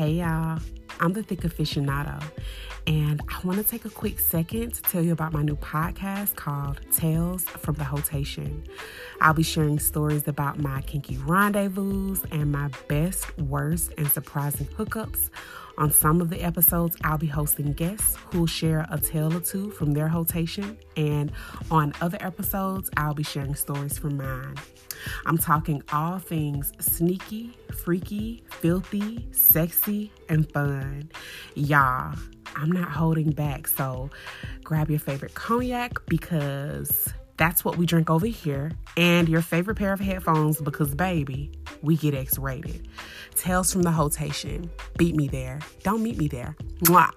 Hey y'all, I'm the Thick Aficionado, and I want to take a quick second to tell you about my new podcast called Tales from the Hoe-Tation. I'll be sharing stories about my kinky rendezvous and my best, worst, and surprising hookups. On some of the episodes, I'll be hosting guests who'll share a tale or two from their hotation, and on other episodes, I'll be sharing stories from mine. I'm talking all things sneaky, freaky, filthy, sexy, and fun. Y'all, I'm not holding back, so grab your favorite cognac because that's what we drink over here, and your favorite pair of headphones because, baby, we get X rated. Tales from the Hoe-Tation. Beat me there. Don't meet me there. Mwah.